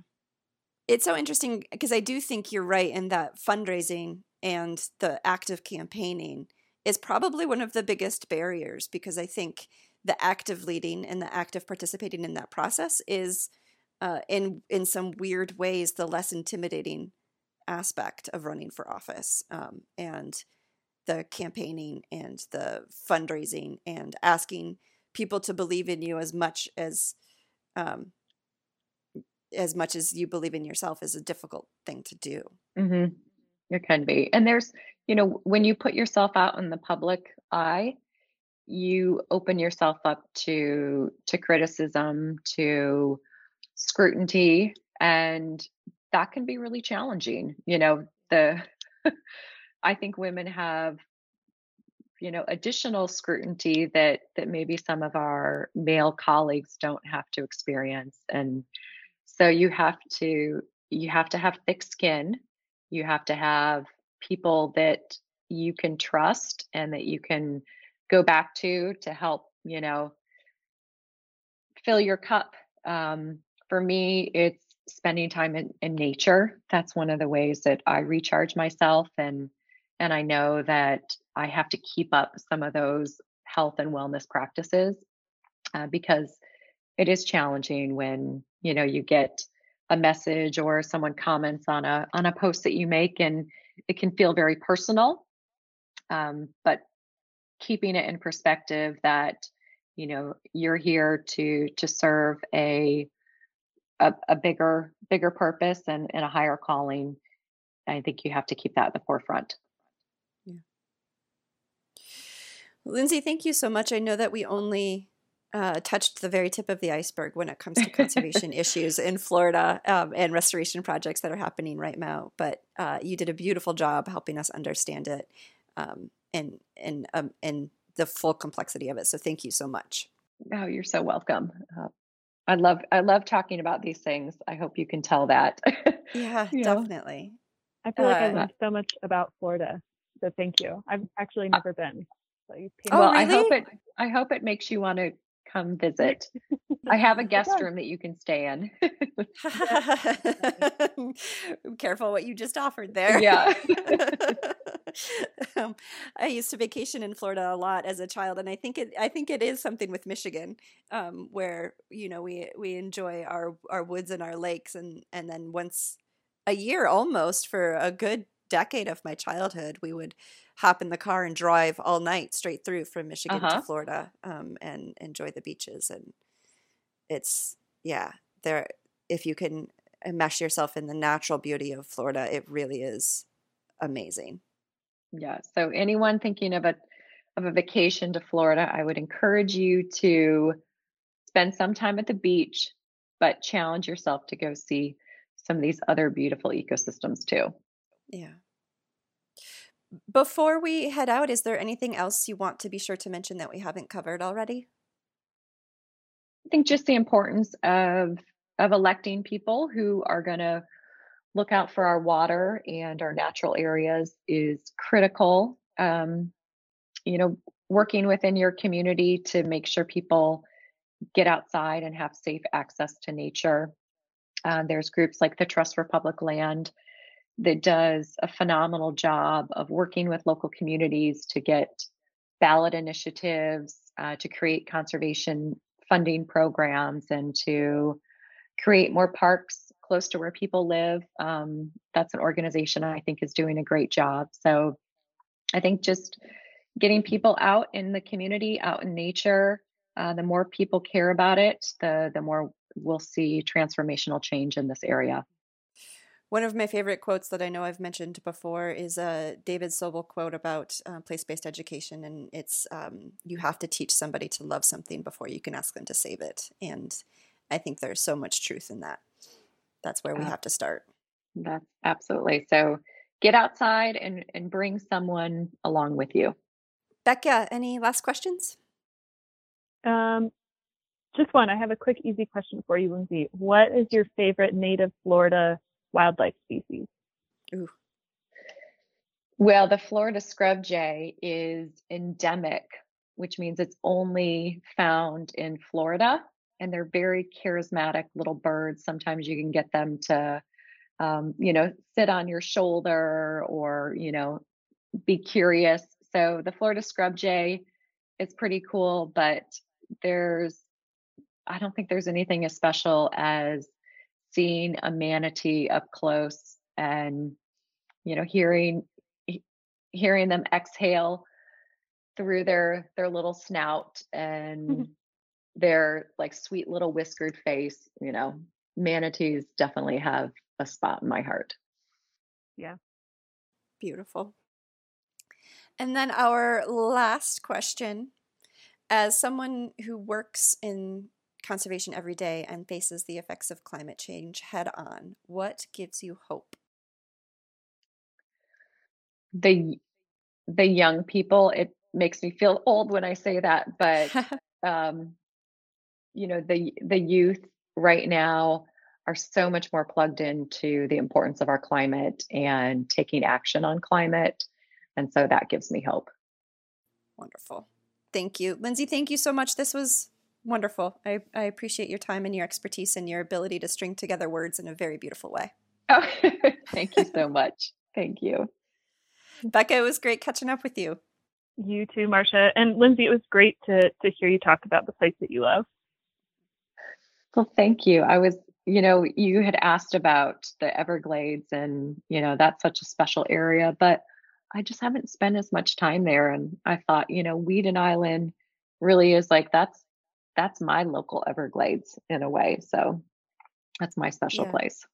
it's so interesting because i do think you're right in that fundraising and the active campaigning is probably one of the biggest barriers because i think the active leading and the active participating in that process is uh, in in some weird ways the less intimidating aspect of running for office um, and the campaigning and the fundraising and asking people to believe in you as much as um, as much as you believe in yourself is a difficult thing to do. Mm-hmm. It can be, and there's you know when you put yourself out in the public eye, you open yourself up to to criticism, to scrutiny, and that can be really challenging. You know the I think women have you know additional scrutiny that that maybe some of our male colleagues don't have to experience and so you have to you have to have thick skin. You have to have people that you can trust and that you can go back to to help you know fill your cup. Um, for me it's spending time in, in nature. That's one of the ways that i recharge myself and and I know that I have to keep up some of those health and wellness practices uh, because it is challenging when you know you get a message or someone comments on a on a post that you make and it can feel very personal um, but keeping it in perspective that you know you're here to to serve a a, a bigger bigger purpose and, and a higher calling i think you have to keep that at the forefront Yeah. Lindsay, thank you so much. I know that we only uh, touched the very tip of the iceberg when it comes to conservation issues in Florida um, and restoration projects that are happening right now. But uh, you did a beautiful job helping us understand it um, and and um, and the full complexity of it. So thank you so much. Oh, you're so welcome. Uh, I love I love talking about these things. I hope you can tell that. yeah, definitely. I feel like I uh, learned so much about Florida. So thank you. I've actually uh never been. So you oh, well, really? I hope it. I hope it makes you want to come visit. I have a guest room that you can stay in. Careful what you just offered there. Yeah. um, I used to vacation in Florida a lot as a child, and I think it. I think it is something with Michigan, um, where you know we we enjoy our our woods and our lakes, and and then once a year almost for a good decade of my childhood, we would hop in the car and drive all night straight through from Michigan uh-huh. to Florida um, and enjoy the beaches. And it's, yeah, there, if you can mesh yourself in the natural beauty of Florida, it really is amazing. Yeah. So anyone thinking of a of a vacation to Florida, I would encourage you to spend some time at the beach, but challenge yourself to go see some of these other beautiful ecosystems too. Yeah. Before we head out, is there anything else you want to be sure to mention that we haven't covered already? I think just the importance of of electing people who are going to look out for our water and our natural areas is critical. Um, you know, working within your community to make sure people get outside and have safe access to nature. Uh, there's groups like the Trust for Public Land that does a phenomenal job of working with local communities to get ballot initiatives, uh, to create conservation funding programs, and to create more parks close to where people live. Um, that's an organization I think is doing a great job. So I think just getting people out in the community, out in nature, uh, the more people care about it, the the more we'll see transformational change in this area. One of my favorite quotes that I know I've mentioned before is a David Sobel quote about uh, place based education. And it's um, you have to teach somebody to love something before you can ask them to save it. And I think there's so much truth in that. That's where we have to start. That's absolutely. So get outside and, and bring someone along with you. Becca, any last questions? Um, just one. I have a quick, easy question for you, Lindsay. What is your favorite native Florida wildlife species? Ooh. Well, the Florida scrub jay is endemic, which means it's only found in Florida. And they're very charismatic little birds. Sometimes you can get them to, um, you know, sit on your shoulder or, you know, be curious. So the Florida scrub jay is pretty cool, but there's, I don't think there's anything as special as seeing a manatee up close and you know hearing hearing them exhale through their their little snout and mm-hmm. their like sweet little whiskered face you know manatees definitely have a spot in my heart. Yeah. Beautiful. And then our last question as someone who works in conservation every day and faces the effects of climate change head on, what gives you hope? The the young people. It makes me feel old when I say that, but um, you know the the youth right now are so much more plugged into the importance of our climate and taking action on climate, and so that gives me hope. Wonderful. Thank you. Lindsay, thank you so much. This was Wonderful. I, I appreciate your time and your expertise and your ability to string together words in a very beautiful way. Oh, thank you so much. Thank you. Becca, it was great catching up with you. You too, Marcia. And Lindsay, it was great to, to hear you talk about the place that you love. Well, thank you. I was, you know, you had asked about the Everglades, and, you know, that's such a special area, but I just haven't spent as much time there. And I thought, you know, Weedon Island really is like that's that's my local Everglades in a way. So that's my special yeah. place.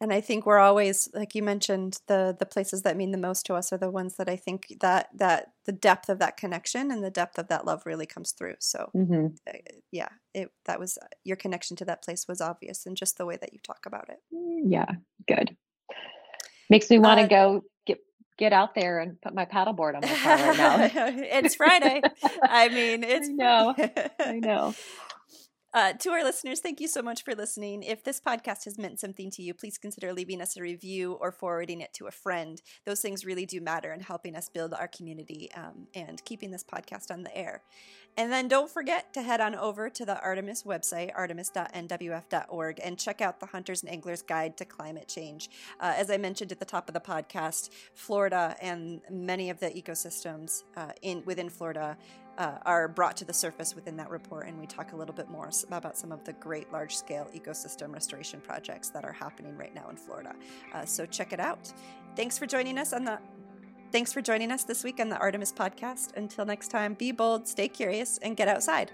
And I think we're always, like you mentioned, the the places that mean the most to us are the ones that I think that that the depth of that connection and the depth of that love really comes through. So, mm-hmm. uh, yeah, it that was your connection to that place was obvious, and just the way that you talk about it. Mm, yeah, good. Makes me want to uh, go get out there and put my paddleboard on my car right now. it's Friday. I mean, it's I know. I know. Uh, to our listeners, thank you so much for listening. If this podcast has meant something to you, please consider leaving us a review or forwarding it to a friend. Those things really do matter in helping us build our community um, and keeping this podcast on the air. And then don't forget to head on over to the Artemis website, artemis.nwf.org, and check out the Hunters and Anglers Guide to Climate Change. Uh, as I mentioned at the top of the podcast, Florida and many of the ecosystems uh, in within Florida uh, are brought to the surface within that report, and we talk a little bit more about some of the great large scale ecosystem restoration projects that are happening right now in Florida. Uh, so check it out. Thanks for joining us on the Thanks for joining us this week on the Artemis podcast. Until next time, be bold, stay curious, and get outside.